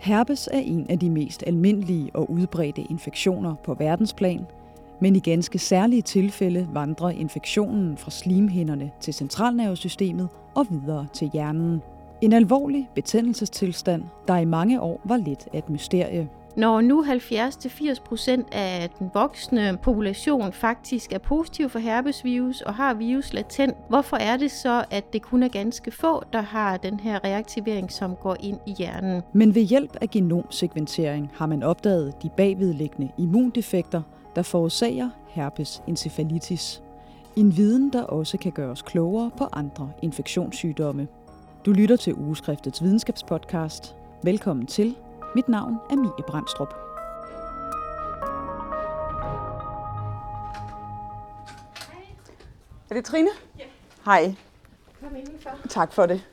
Herpes er en af de mest almindelige og udbredte infektioner på verdensplan, men i ganske særlige tilfælde vandrer infektionen fra slimhinderne til centralnervesystemet og videre til hjernen. En alvorlig betændelsestilstand, der i mange år var lidt et mysterie. Når nu 70-80% af den voksne population faktisk er positiv for herpesvirus og har virus latent, hvorfor er det så, at det kun er ganske få, der har den her reaktivering, som går ind i hjernen? Men ved hjælp af genomsekventering har man opdaget de bagvedliggende immundefekter, der forårsager herpes encephalitis. En viden, der også kan gøre os klogere på andre infektionssygdomme. Du lytter til Ugeskriftets videnskabspodcast. Velkommen til. Mit navn er Mie Brandstrup. Er det Trine? Ja. Hej. Kom indenfor. Tak for det.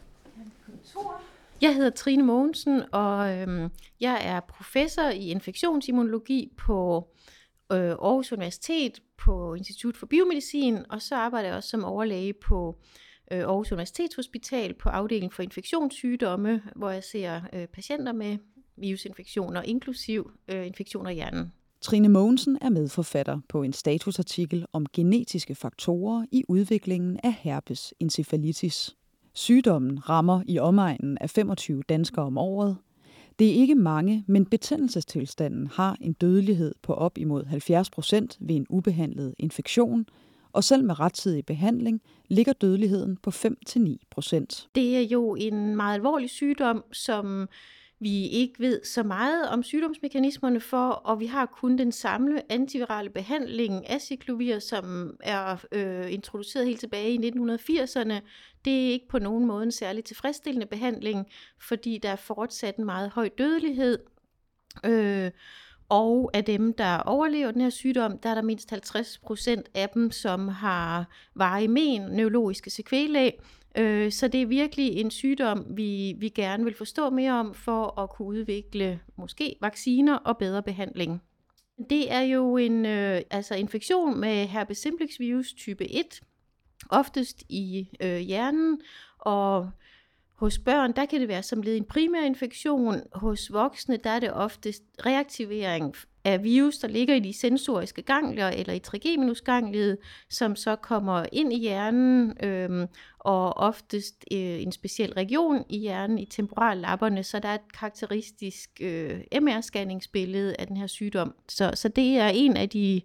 Jeg hedder Trine Mogensen, og øhm, jeg er professor i infektionsimmunologi på øh, Aarhus Universitet på Institut for Biomedicin, og så arbejder jeg også som overlæge på øh, Aarhus Universitetshospital på afdelingen for infektionssygdomme, hvor jeg ser øh, patienter med virusinfektioner, inklusiv øh, infektioner i hjernen. Trine Mogensen er medforfatter på en statusartikel om genetiske faktorer i udviklingen af herpes encephalitis. Sygdommen rammer i omegnen af 25 danskere om året. Det er ikke mange, men betændelsestilstanden har en dødelighed på op imod 70 procent ved en ubehandlet infektion, og selv med rettidig behandling ligger dødeligheden på 5-9 procent. Det er jo en meget alvorlig sygdom, som vi ikke ved så meget om sygdomsmekanismerne for, og vi har kun den samlede antivirale behandling af cyklovir, som er øh, introduceret helt tilbage i 1980'erne. Det er ikke på nogen måde en særlig tilfredsstillende behandling, fordi der er fortsat en meget høj dødelighed. Øh, og af dem, der overlever den her sygdom, der er der mindst 50 procent af dem, som har varige men, neurologiske sekvælæg, Øh, så det er virkelig en sygdom, vi, vi gerne vil forstå mere om, for at kunne udvikle måske vacciner og bedre behandling. Det er jo en øh, altså infektion med herpes simplex virus type 1, oftest i øh, hjernen, og hos børn, der kan det være som led i en primær infektion. Hos voksne, der er det oftest reaktivering af virus, der ligger i de sensoriske ganglier eller i trigeminusgangliet, som så kommer ind i hjernen, øh, og oftest øh, en speciel region i hjernen, i temporallapperne, så der er et karakteristisk øh, MR-scanningsbillede af den her sygdom. Så, så det er en af de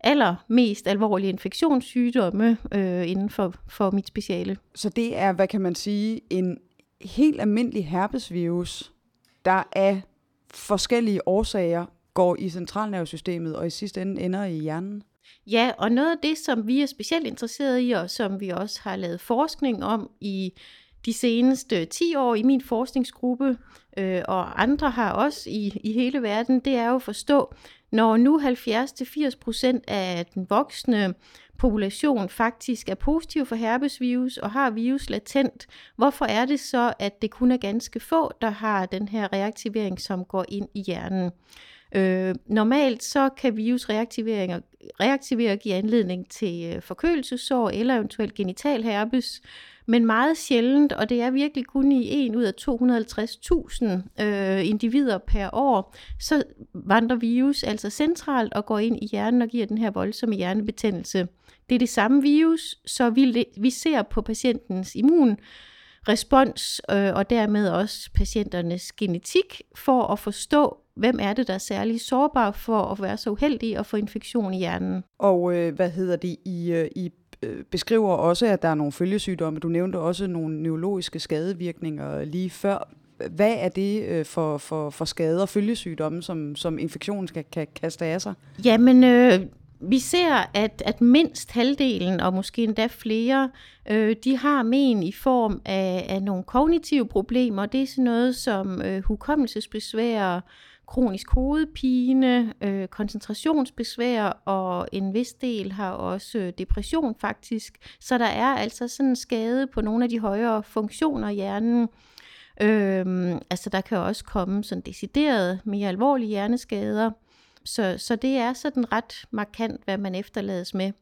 allermest alvorlige infektionssygdomme øh, inden for, for mit speciale. Så det er, hvad kan man sige, en helt almindelig herpesvirus, der af forskellige årsager går i centralnervesystemet og i sidste ende ender i hjernen? Ja, og noget af det, som vi er specielt interesseret i, og som vi også har lavet forskning om i de seneste 10 år i min forskningsgruppe, øh, og andre har også i, i hele verden, det er jo at forstå, når nu 70-80% af den voksne population faktisk er positiv for herpesvirus og har virus latent, hvorfor er det så, at det kun er ganske få, der har den her reaktivering, som går ind i hjernen? Øh, normalt så kan virusreaktiveringer reaktivere og give anledning til øh, forkølelsesår eller eventuelt genital herpes, men meget sjældent, og det er virkelig kun i 1 ud af 250.000 øh, individer per år, så vandrer virus altså centralt og går ind i hjernen og giver den her voldsomme hjernebetændelse. Det er det samme virus, så vi, vi ser på patientens immun respons øh, og dermed også patienternes genetik for at forstå, hvem er det, der er særlig sårbar for at være så uheldig og få infektion i hjernen. Og øh, hvad hedder det, I, øh, I øh, beskriver også, at der er nogle følgesygdomme. Du nævnte også nogle neurologiske skadevirkninger lige før. Hvad er det øh, for, for, for skader og følgesygdomme, som, som infektionen kan, kan kaste af sig? Jamen, øh, vi ser, at, at mindst halvdelen, og måske endda flere, øh, de har men i form af, af nogle kognitive problemer. Det er sådan noget som øh, hukommelsesbesvær, kronisk hovedpine, øh, koncentrationsbesvær, og en vis del har også øh, depression faktisk. Så der er altså sådan en skade på nogle af de højere funktioner i hjernen. Øhm, altså der kan også komme sådan deciderede, mere alvorlige hjerneskader. Så, så det er sådan ret markant, hvad man efterlades med.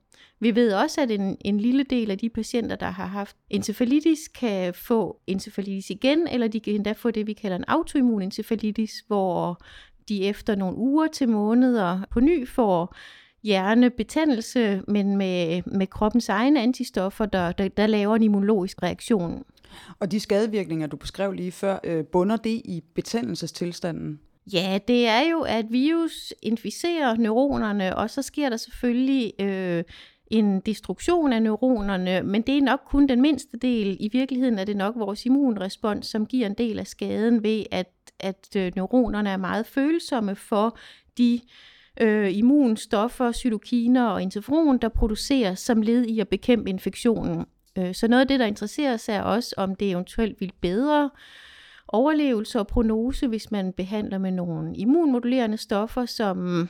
Vi ved også, at en, en lille del af de patienter, der har haft encefalitis, kan få encefalitis igen, eller de kan endda få det, vi kalder en autoimmun encefalitis, hvor de efter nogle uger til måneder på ny får hjernebetændelse, men med, med kroppens egne antistoffer, der, der, der laver en immunologisk reaktion. Og de skadevirkninger, du beskrev lige før, øh, bunder det i betændelsestilstanden? Ja, det er jo, at virus inficerer neuronerne, og så sker der selvfølgelig øh, en destruktion af neuronerne, men det er nok kun den mindste del. I virkeligheden er det nok vores immunrespons, som giver en del af skaden ved, at, at øh, neuronerne er meget følsomme for de øh, immunstoffer, cytokiner og interferon, der produceres som led i at bekæmpe infektionen. Øh, så noget af det, der interesserer sig er også, om det eventuelt vil bedre overlevelse og prognose, hvis man behandler med nogle immunmodulerende stoffer, som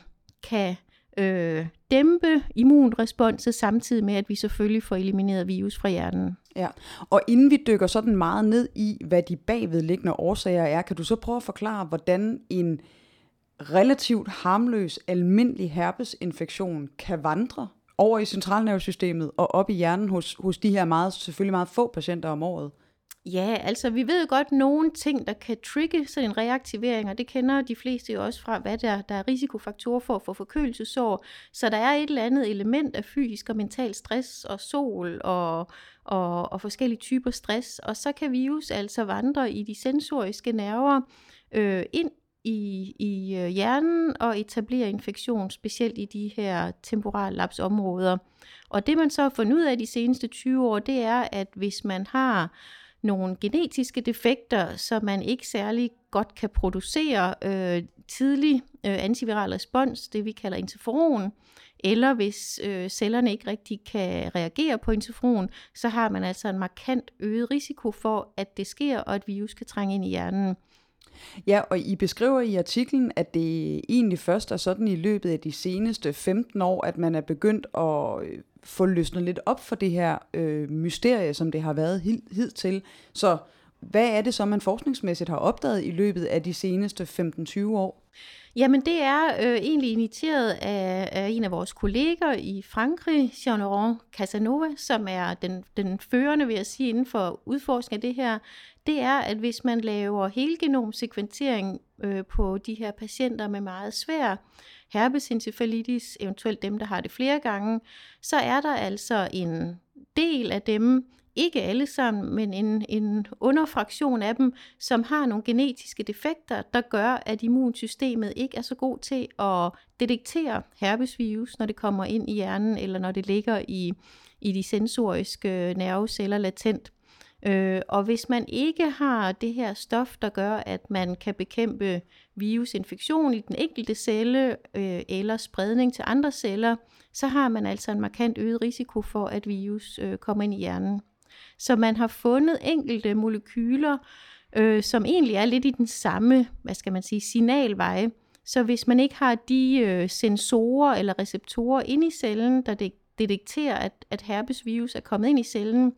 kan øh, dæmpe immunresponset, samtidig med, at vi selvfølgelig får elimineret virus fra hjernen. Ja, og inden vi dykker sådan meget ned i, hvad de bagvedliggende årsager er, kan du så prøve at forklare, hvordan en relativt harmløs, almindelig herpesinfektion kan vandre over i centralnervesystemet og op i hjernen hos, hos de her meget, selvfølgelig meget få patienter om året? Ja, altså vi ved godt nogle ting, der kan trigge sådan en reaktivering, og det kender de fleste jo også fra, hvad der, der er risikofaktorer for at få forkølelsesår. Så der er et eller andet element af fysisk og mental stress og sol og, og, og forskellige typer stress, og så kan virus altså vandre i de sensoriske nerver øh, ind i, i øh, hjernen og etablere infektion, specielt i de her temporallapsområder. Og det man så har fundet ud af de seneste 20 år, det er, at hvis man har nogle genetiske defekter, så man ikke særlig godt kan producere øh, tidlig øh, antiviral respons, det vi kalder interferon, eller hvis øh, cellerne ikke rigtig kan reagere på interferon, så har man altså en markant øget risiko for, at det sker, og at virus kan trænge ind i hjernen. Ja, og I beskriver i artiklen, at det egentlig først er sådan i løbet af de seneste 15 år, at man er begyndt at øh, få løsnet lidt op for det her øh, mysterie, som det har været hidtil. Så hvad er det så, man forskningsmæssigt har opdaget i løbet af de seneste 15-20 år? Jamen det er øh, egentlig initieret af, af en af vores kolleger i Frankrig, Jean-Laurent Casanova, som er den, den førende, vil jeg sige, inden for udforskning af det her. Det er, at hvis man laver helgenomsekventering øh, på de her patienter med meget svær herpesencefalitis, eventuelt dem, der har det flere gange, så er der altså en del af dem, ikke alle sammen, men en, en underfraktion af dem, som har nogle genetiske defekter, der gør, at immunsystemet ikke er så god til at detektere herpesvirus, når det kommer ind i hjernen, eller når det ligger i, i de sensoriske øh, nerveceller latent. Øh, og hvis man ikke har det her stof, der gør, at man kan bekæmpe virusinfektion i den enkelte celle øh, eller spredning til andre celler, så har man altså en markant øget risiko for, at virus øh, kommer ind i hjernen. Så man har fundet enkelte molekyler, øh, som egentlig er lidt i den samme, hvad skal man sige, signalveje. Så hvis man ikke har de øh, sensorer eller receptorer inde i cellen, der detekterer, at, at herpesvirus er kommet ind i cellen,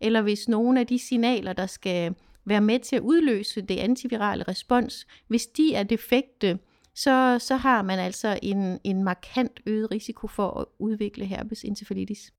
eller hvis nogle af de signaler, der skal være med til at udløse det antivirale respons, hvis de er defekte, så, så har man altså en, en markant øget risiko for at udvikle herpes encephalitis.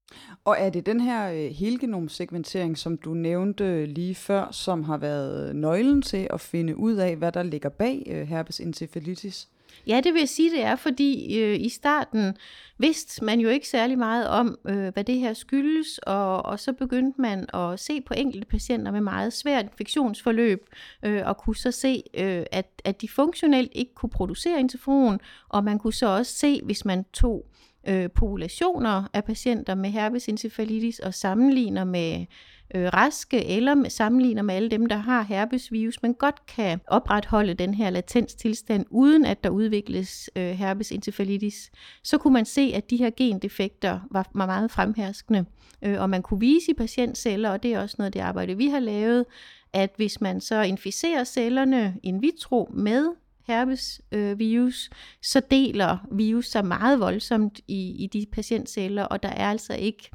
Og er det den her øh, helgenomsegmentering, helgenomsekventering, som du nævnte øh, lige før, som har været nøglen til at finde ud af, hvad der ligger bag øh, herpes encephalitis? Ja, det vil jeg sige, det er, fordi øh, i starten vidste man jo ikke særlig meget om, øh, hvad det her skyldes, og, og så begyndte man at se på enkelte patienter med meget svært infektionsforløb, øh, og kunne så se, øh, at, at de funktionelt ikke kunne producere interferon, og man kunne så også se, hvis man tog øh, populationer af patienter med herpesencefalitis og sammenligner med øh, raske, eller sammenligner med alle dem, der har herpesvirus, men godt kan opretholde den her latenstilstand, uden at der udvikles øh, herpes encephalitis, så kunne man se, at de her gendefekter var, var meget fremherskende. Øh, og man kunne vise i patientceller, og det er også noget af det arbejde, vi har lavet, at hvis man så inficerer cellerne in vitro med herpesvirus, øh, så deler virus sig meget voldsomt i, i de patientceller, og der er altså ikke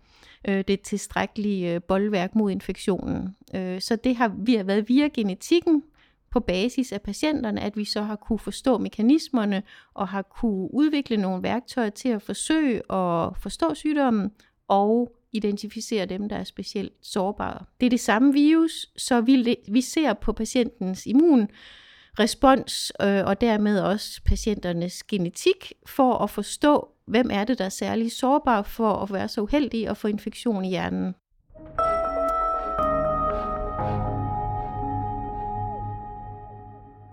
øh, det tilstrækkelige øh, boldværk mod infektionen. Øh, så det har vi har været via genetikken på basis af patienterne, at vi så har kunne forstå mekanismerne og har kunne udvikle nogle værktøjer til at forsøge at forstå sygdommen og identificere dem, der er specielt sårbare. Det er det samme virus, så vi, vi ser på patientens immunrespons øh, og dermed også patienternes genetik for at forstå, hvem er det, der er særlig sårbar for at være så uheldig og få infektion i hjernen.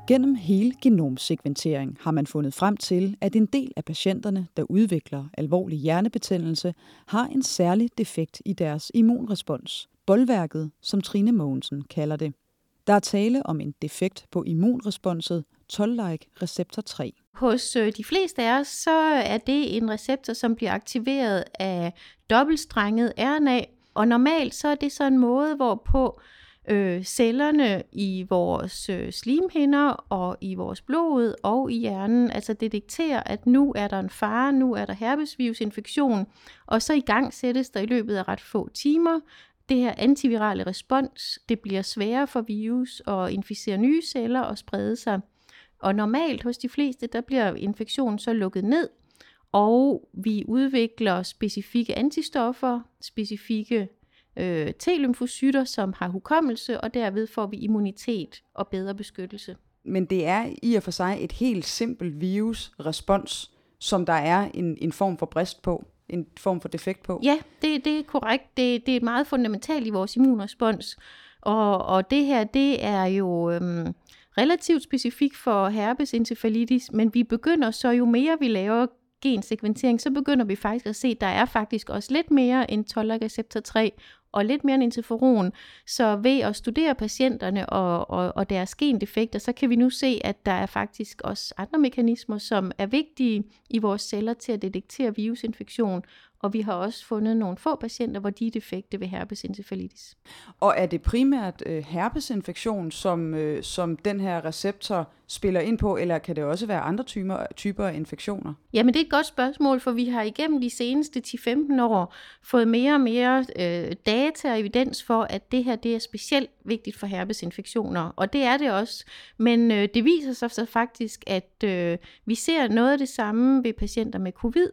Gennem hele genomsekventering har man fundet frem til, at en del af patienterne, der udvikler alvorlig hjernebetændelse, har en særlig defekt i deres immunrespons. Boldværket, som Trine Mogensen kalder det. Der er tale om en defekt på immunresponset toll-like receptor 3. Hos øh, de fleste af os, så er det en receptor, som bliver aktiveret af dobbeltstrenget RNA, og normalt så er det så en måde, hvorpå øh, cellerne i vores øh, slimhinder og i vores blod og i hjernen, altså detekterer, at nu er der en fare, nu er der herpesvirusinfektion, og så i gang sættes der i løbet af ret få timer det her antivirale respons, det bliver sværere for virus at inficere nye celler og sprede sig. Og normalt hos de fleste, der bliver infektionen så lukket ned, og vi udvikler specifikke antistoffer, specifikke øh, T-lymfocytter, som har hukommelse, og derved får vi immunitet og bedre beskyttelse. Men det er i og for sig et helt simpelt virusrespons, som der er en, en form for brist på, en form for defekt på. Ja, det, det er korrekt. Det, det er meget fundamentalt i vores immunrespons. Og, og det her, det er jo øhm, relativt specifikt for herpes encefalitis, men vi begynder så, jo mere vi laver gensekventering, så begynder vi faktisk at se, at der er faktisk også lidt mere end toll-receptor 3, og lidt mere end interferon. Så ved at studere patienterne og, og, og deres gendefekter, så kan vi nu se, at der er faktisk også andre mekanismer, som er vigtige i vores celler til at detektere virusinfektion, og vi har også fundet nogle få patienter, hvor de er defekte ved herpesencefalitis. Og er det primært øh, herpesinfektion, som, øh, som den her receptor spiller ind på, eller kan det også være andre typer, typer af infektioner? Jamen det er et godt spørgsmål, for vi har igennem de seneste 10-15 år fået mere og mere øh, data og evidens for, at det her det er specielt vigtigt for herpesinfektioner, og det er det også. Men øh, det viser sig så faktisk, at øh, vi ser noget af det samme ved patienter med covid,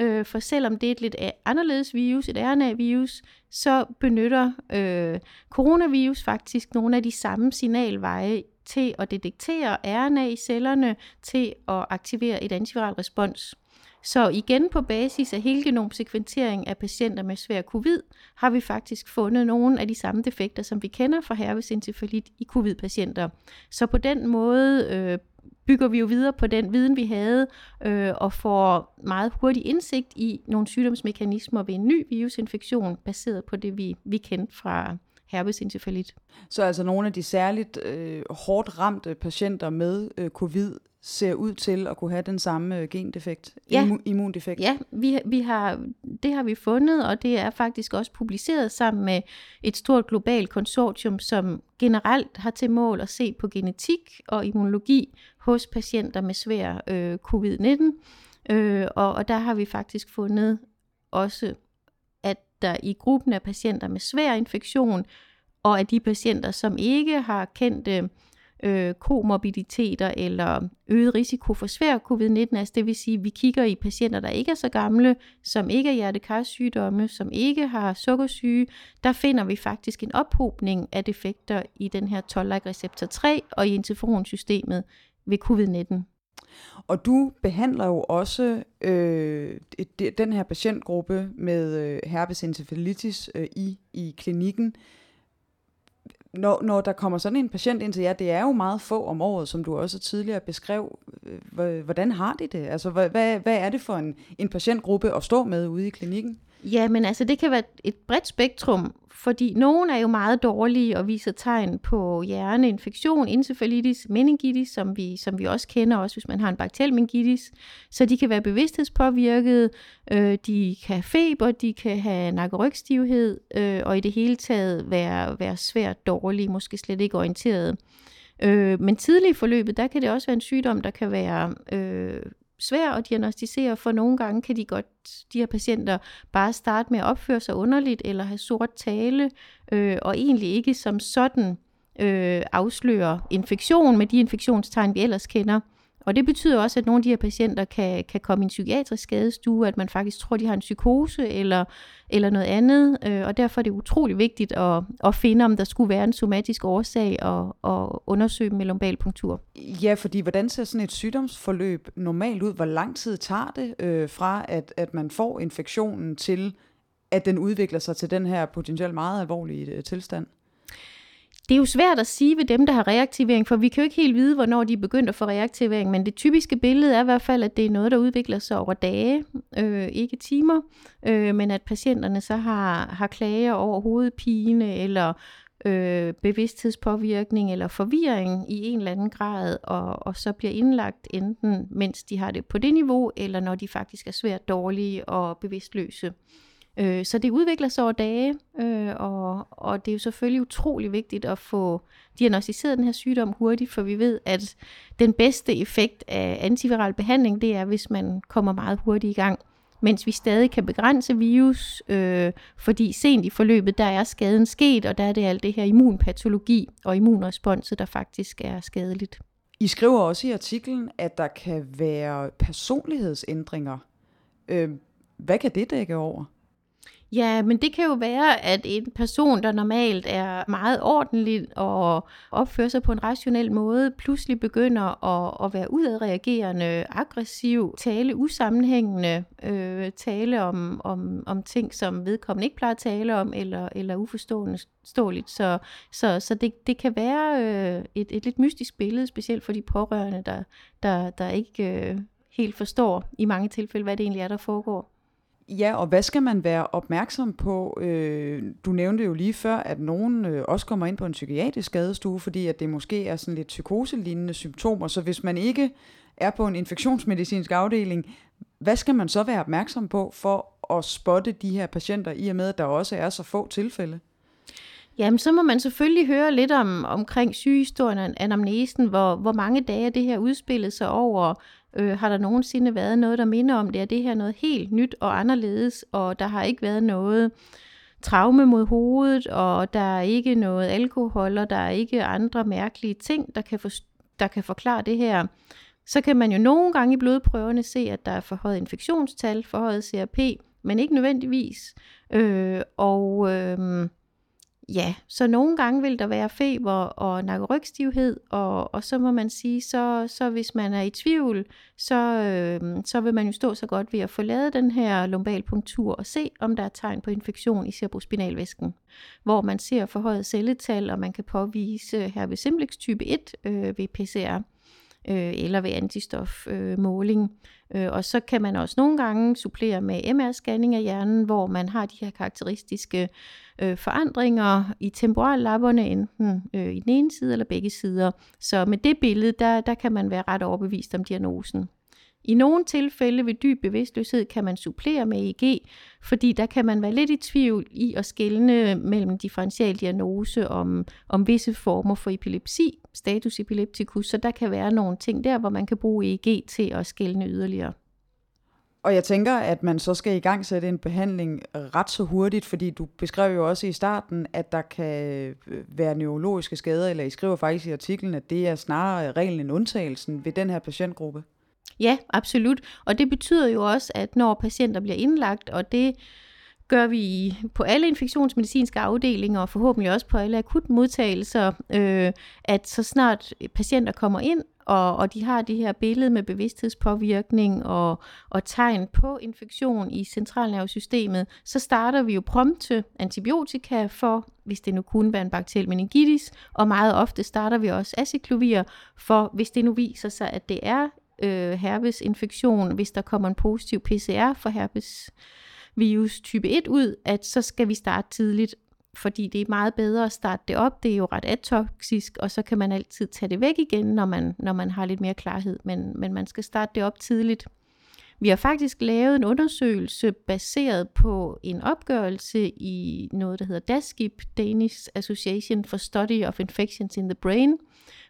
Øh, for selvom det er et lidt øh, anderledes virus, et RNA-virus, så benytter øh, coronavirus faktisk nogle af de samme signalveje til at detektere RNA i cellerne, til at aktivere et antiviral respons. Så igen på basis af helgenomsekventering af patienter med svær covid, har vi faktisk fundet nogle af de samme defekter, som vi kender fra herpesencefalit i covid-patienter. Så på den måde øh, bygger vi jo videre på den viden, vi havde, øh, og får meget hurtig indsigt i nogle sygdomsmekanismer ved en ny virusinfektion, baseret på det, vi, vi kendte fra herpesencefalit. Så altså nogle af de særligt øh, hårdt ramte patienter med øh, covid ser ud til at kunne have den samme øh, gendefekt, ja. immundefekt. Ja, vi, vi har, det har vi fundet, og det er faktisk også publiceret sammen med et stort globalt konsortium, som generelt har til mål at se på genetik og immunologi hos patienter med svær øh, covid-19. Øh, og, og der har vi faktisk fundet også, at der i gruppen af patienter med svær infektion, og af de patienter, som ikke har kendte øh, Øh, komorbiditeter eller øget risiko for svær covid-19, altså det vil sige, at vi kigger i patienter, der ikke er så gamle, som ikke er hjertekarsygdomme, som ikke har sukkersyge, der finder vi faktisk en ophobning af defekter i den her toll-like receptor 3 og i interferonsystemet ved covid-19. Og du behandler jo også øh, den her patientgruppe med øh, herpes encephalitis øh, i, i klinikken når, når der kommer sådan en patient ind til jer, det er jo meget få om året, som du også tidligere beskrev. Hvordan har de det? Altså, hvad, hvad er det for en, en patientgruppe at stå med ude i klinikken? Ja, men altså det kan være et bredt spektrum, fordi nogen er jo meget dårlige og viser tegn på hjerneinfektion, encefalitis, meningitis, som vi, som vi også kender, også hvis man har en bakteriel meningitis. Så de kan være bevidsthedspåvirket, øh, de kan have feber, de kan have nakkerygstivhed, øh, og i det hele taget være, være svært dårlige, måske slet ikke orienteret. Øh, men tidlig i forløbet, der kan det også være en sygdom, der kan være øh, svær at diagnostisere, for nogle gange kan de godt, de her patienter, bare starte med at opføre sig underligt, eller have sort tale, øh, og egentlig ikke som sådan øh, afsløre infektion med de infektionstegn, vi ellers kender. Og det betyder også, at nogle af de her patienter kan, kan komme i en psykiatrisk skadestue, at man faktisk tror, de har en psykose eller, eller noget andet. Øh, og derfor er det utrolig vigtigt at, at finde, om der skulle være en somatisk årsag og, og undersøge med lumbalpunktur. Ja, fordi hvordan ser sådan et sygdomsforløb normalt ud? Hvor lang tid tager det øh, fra, at, at man får infektionen til, at den udvikler sig til den her potentielt meget alvorlige øh, tilstand? Det er jo svært at sige ved dem, der har reaktivering, for vi kan jo ikke helt vide, hvornår de er begyndt at få reaktivering, men det typiske billede er i hvert fald, at det er noget, der udvikler sig over dage, øh, ikke timer, øh, men at patienterne så har, har klager over hovedpine eller øh, bevidsthedspåvirkning eller forvirring i en eller anden grad, og, og så bliver indlagt enten mens de har det på det niveau, eller når de faktisk er svært dårlige og bevidstløse. Øh, så det udvikler sig over dage, øh, og, og det er jo selvfølgelig utrolig vigtigt at få diagnostiseret den her sygdom hurtigt, for vi ved, at den bedste effekt af antiviral behandling, det er, hvis man kommer meget hurtigt i gang mens vi stadig kan begrænse virus, øh, fordi sent i forløbet, der er skaden sket, og der er det alt det her immunpatologi og immunresponset, der faktisk er skadeligt. I skriver også i artiklen, at der kan være personlighedsændringer. Øh, hvad kan det dække over? Ja, men det kan jo være, at en person, der normalt er meget ordentlig og opfører sig på en rationel måde, pludselig begynder at, at være udadreagerende, aggressiv, tale usammenhængende, øh, tale om, om, om ting, som vedkommende ikke plejer at tale om, eller, eller uforståeligt. Så, så, så det, det kan være øh, et, et lidt mystisk billede, specielt for de pårørende, der, der, der ikke øh, helt forstår i mange tilfælde, hvad det egentlig er, der foregår. Ja, og hvad skal man være opmærksom på? Øh, du nævnte jo lige før, at nogen øh, også kommer ind på en psykiatrisk skadestue, fordi at det måske er sådan lidt psykoselignende symptomer. Så hvis man ikke er på en infektionsmedicinsk afdeling, hvad skal man så være opmærksom på for at spotte de her patienter, i og med at der også er så få tilfælde? Jamen, så må man selvfølgelig høre lidt om omkring sygehistorien og anamnesen, hvor, hvor mange dage det her udspillede sig over, Øh, har der nogensinde været noget, der minder om det? Er det her noget helt nyt og anderledes? Og der har ikke været noget traume mod hovedet, og der er ikke noget alkohol, og der er ikke andre mærkelige ting, der kan, for, der kan forklare det her. Så kan man jo nogle gange i blodprøverne se, at der er forhøjet infektionstal, forhøjet CRP, men ikke nødvendigvis. Øh, og øh, Ja, så nogle gange vil der være feber og nakkerygstivhed, og, og så må man sige, så, så hvis man er i tvivl, så, øh, så vil man jo stå så godt ved at få lavet den her lumbalpunktur og se, om der er tegn på infektion i cerebrospinalvæsken, hvor man ser forhøjet celletal, og man kan påvise herpes simplex type 1 øh, ved PCR øh, eller ved antistofmåling. Øh, øh, og så kan man også nogle gange supplere med MR-scanning af hjernen, hvor man har de her karakteristiske øh, forandringer i temporallapperne, enten øh, i den ene side eller begge sider. Så med det billede, der, der kan man være ret overbevist om diagnosen. I nogle tilfælde ved dyb bevidstløshed kan man supplere med EEG, fordi der kan man være lidt i tvivl i at skelne mellem differential diagnose om, om visse former for epilepsi, status epilepticus, så der kan være nogle ting der, hvor man kan bruge EEG til at skelne yderligere. Og jeg tænker, at man så skal i gang sætte en behandling ret så hurtigt, fordi du beskrev jo også i starten, at der kan øh, være neurologiske skader, eller I skriver faktisk i artiklen, at det er snarere reglen end undtagelsen ved den her patientgruppe. Ja, absolut. Og det betyder jo også, at når patienter bliver indlagt, og det gør vi på alle infektionsmedicinske afdelinger, og forhåbentlig også på alle akutmodtagelser, øh, at så snart patienter kommer ind, og, og de har det her billede med bevidsthedspåvirkning og, og tegn på infektion i centralnervesystemet, så starter vi jo prompte antibiotika for, hvis det nu kunne være en bakteriel meningitis, og meget ofte starter vi også acyklovir for, hvis det nu viser sig, at det er øh, herpesinfektion, hvis der kommer en positiv PCR for herpes virus type 1 ud, at så skal vi starte tidligt, fordi det er meget bedre at starte det op. Det er jo ret atoxisk, og så kan man altid tage det væk igen, når man, når man har lidt mere klarhed, men, men man skal starte det op tidligt. Vi har faktisk lavet en undersøgelse baseret på en opgørelse i noget, der hedder DASKIP, Danish Association for Study of Infections in the Brain,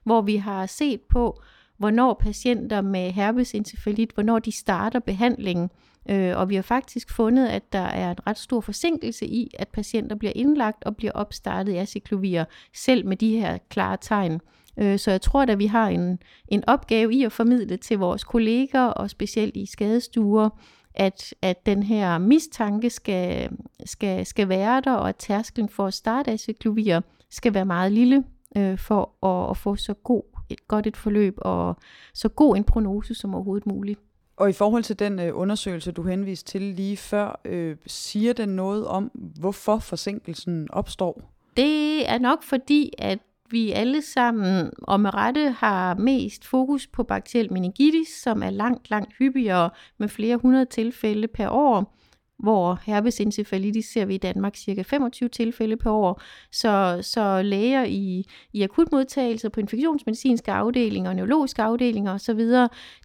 hvor vi har set på, hvornår patienter med herpesencefalit, hvornår de starter behandlingen. Øh, og vi har faktisk fundet, at der er en ret stor forsinkelse i, at patienter bliver indlagt og bliver opstartet i acyklovir, selv med de her klare tegn. Øh, så jeg tror, at vi har en, en opgave i at formidle til vores kolleger, og specielt i skadestuer, at, at den her mistanke skal, skal, skal være der, og at tærsklen for at starte acyklovir skal være meget lille øh, for at, at få så god, et godt et forløb og så god en prognose som overhovedet muligt. Og i forhold til den øh, undersøgelse, du henviste til lige før, øh, siger den noget om, hvorfor forsinkelsen opstår? Det er nok fordi, at vi alle sammen og med rette har mest fokus på bakteriel meningitis, som er langt, langt hyppigere med flere hundrede tilfælde per år hvor herpesencefalitis ser vi i Danmark cirka 25 tilfælde per år. Så, så læger i, i akutmodtagelser på infektionsmedicinske afdelinger og neurologiske afdelinger osv.,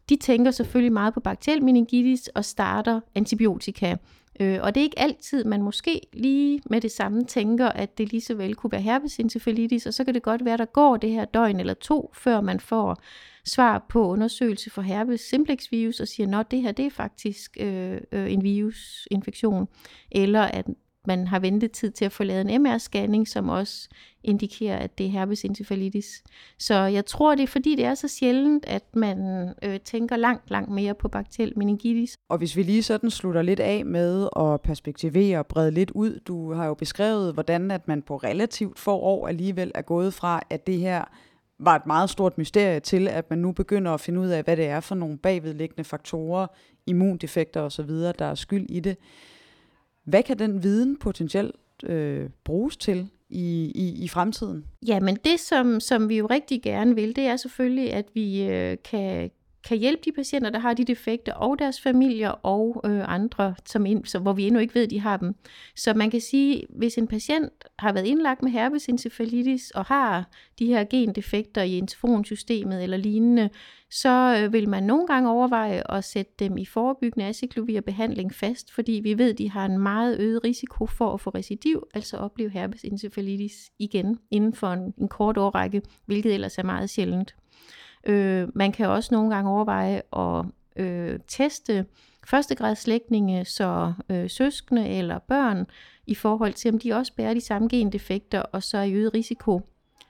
de tænker selvfølgelig meget på bakteriel meningitis og starter antibiotika. Øh, og det er ikke altid, man måske lige med det samme tænker, at det lige så vel kunne være herpesencefalitis, og så kan det godt være, der går det her døgn eller to, før man får svar på undersøgelse for herpes simplex virus og siger, at det her det er faktisk øh, øh, en virusinfektion, eller at man har ventet tid til at få lavet en MR-scanning, som også indikerer, at det er herpes encephalitis. Så jeg tror, det er fordi, det er så sjældent, at man øh, tænker langt, langt mere på bakteriel meningitis. Og hvis vi lige sådan slutter lidt af med at perspektivere og brede lidt ud, du har jo beskrevet, hvordan at man på relativt få år alligevel er gået fra, at det her var et meget stort mysterie til, at man nu begynder at finde ud af, hvad det er for nogle bagvedliggende faktorer, immundefekter osv., der er skyld i det. Hvad kan den viden potentielt øh, bruges til i, i, i fremtiden? Ja, men det, som, som vi jo rigtig gerne vil, det er selvfølgelig, at vi øh, kan, kan hjælpe de patienter, der har de defekter, og deres familier og øh, andre, som ind, så, hvor vi endnu ikke ved, de har dem. Så man kan sige, hvis en patient har været indlagt med herpesencefalitis og har de her gendefekter i interferonsystemet eller lignende, så øh, vil man nogle gange overveje at sætte dem i forebyggende acyklovir-behandling fast, fordi vi ved, de har en meget øget risiko for at få recidiv, altså opleve herpesencefalitis igen inden for en, en kort årrække, hvilket ellers er meget sjældent. Øh, man kan også nogle gange overveje at øh, teste førstegradslægtninge, så øh, søskende eller børn, i forhold til, om de også bærer de samme gendefekter, og så er i øget risiko.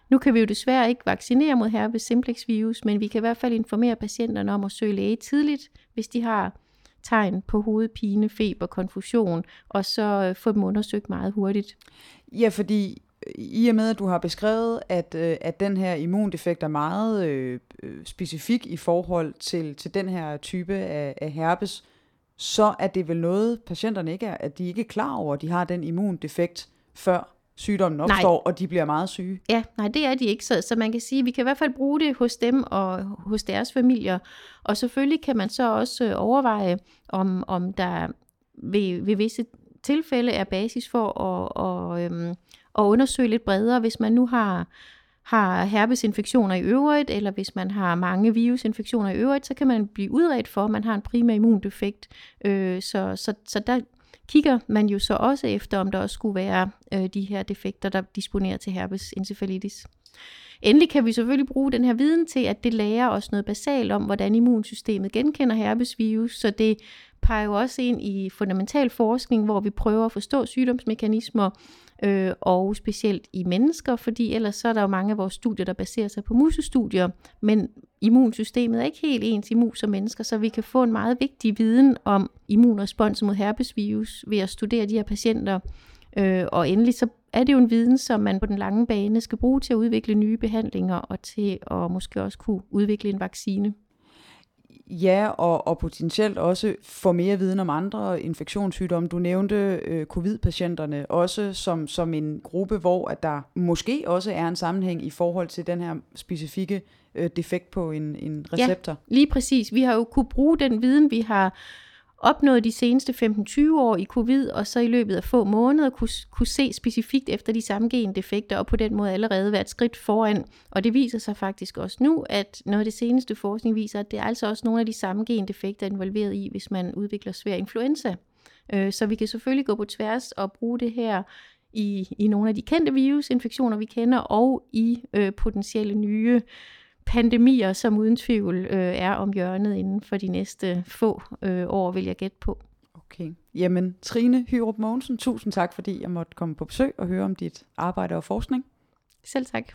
Nu kan vi jo desværre ikke vaccinere mod herpes simplex virus, men vi kan i hvert fald informere patienterne om at søge læge tidligt, hvis de har tegn på hovedpine, feber, konfusion, og så øh, få dem undersøgt meget hurtigt. Ja, fordi i og med, at du har beskrevet, at, øh, at den her immundefekt er meget øh, øh, specifik i forhold til, til den her type af, af herpes, så er det vel noget, patienterne ikke er, at de ikke er klar over, at de har den immundefekt, før sygdommen opstår, nej. og de bliver meget syge. Ja, nej, det er de ikke. Så, så man kan sige, at vi kan i hvert fald bruge det hos dem og hos deres familier. Og selvfølgelig kan man så også øh, overveje, om, om der ved, ved visse tilfælde er basis for at, og, øhm, at undersøge lidt bredere, hvis man nu har har herpesinfektioner i øvrigt, eller hvis man har mange virusinfektioner i øvrigt, så kan man blive udredt for, at man har en primær immundefekt. Øh, så, så, så der kigger man jo så også efter, om der også skulle være øh, de her defekter, der disponerer til herpes encephalitis. Endelig kan vi selvfølgelig bruge den her viden til, at det lærer os noget basalt om, hvordan immunsystemet genkender herpesvirus, så det peger jo også ind i fundamental forskning, hvor vi prøver at forstå sygdomsmekanismer, øh, og specielt i mennesker, fordi ellers så er der jo mange af vores studier, der baserer sig på musestudier, men immunsystemet er ikke helt ens i mus og mennesker, så vi kan få en meget vigtig viden om immunrespons mod herpesvirus ved at studere de her patienter. Øh, og endelig så er det jo en viden, som man på den lange bane skal bruge til at udvikle nye behandlinger og til at måske også kunne udvikle en vaccine. Ja, og, og potentielt også få mere viden om andre infektionssygdomme. Du nævnte øh, covid-patienterne også som, som en gruppe, hvor at der måske også er en sammenhæng i forhold til den her specifikke øh, defekt på en, en receptor. Ja, lige præcis. Vi har jo kunne bruge den viden, vi har opnået de seneste 15-20 år i covid, og så i løbet af få måneder kunne, kunne se specifikt efter de samme gendefekter, og på den måde allerede været et skridt foran. Og det viser sig faktisk også nu, at noget af det seneste forskning viser, at det er altså også nogle af de samme gendefekter involveret i, hvis man udvikler svær influenza. Øh, så vi kan selvfølgelig gå på tværs og bruge det her i, i nogle af de kendte virusinfektioner, vi kender, og i øh, potentielle nye pandemier, som uden tvivl øh, er om hjørnet inden for de næste få øh, år, vil jeg gætte på. Okay. Jamen, Trine Hyrup Mogensen, tusind tak, fordi jeg måtte komme på besøg og høre om dit arbejde og forskning. Selv tak.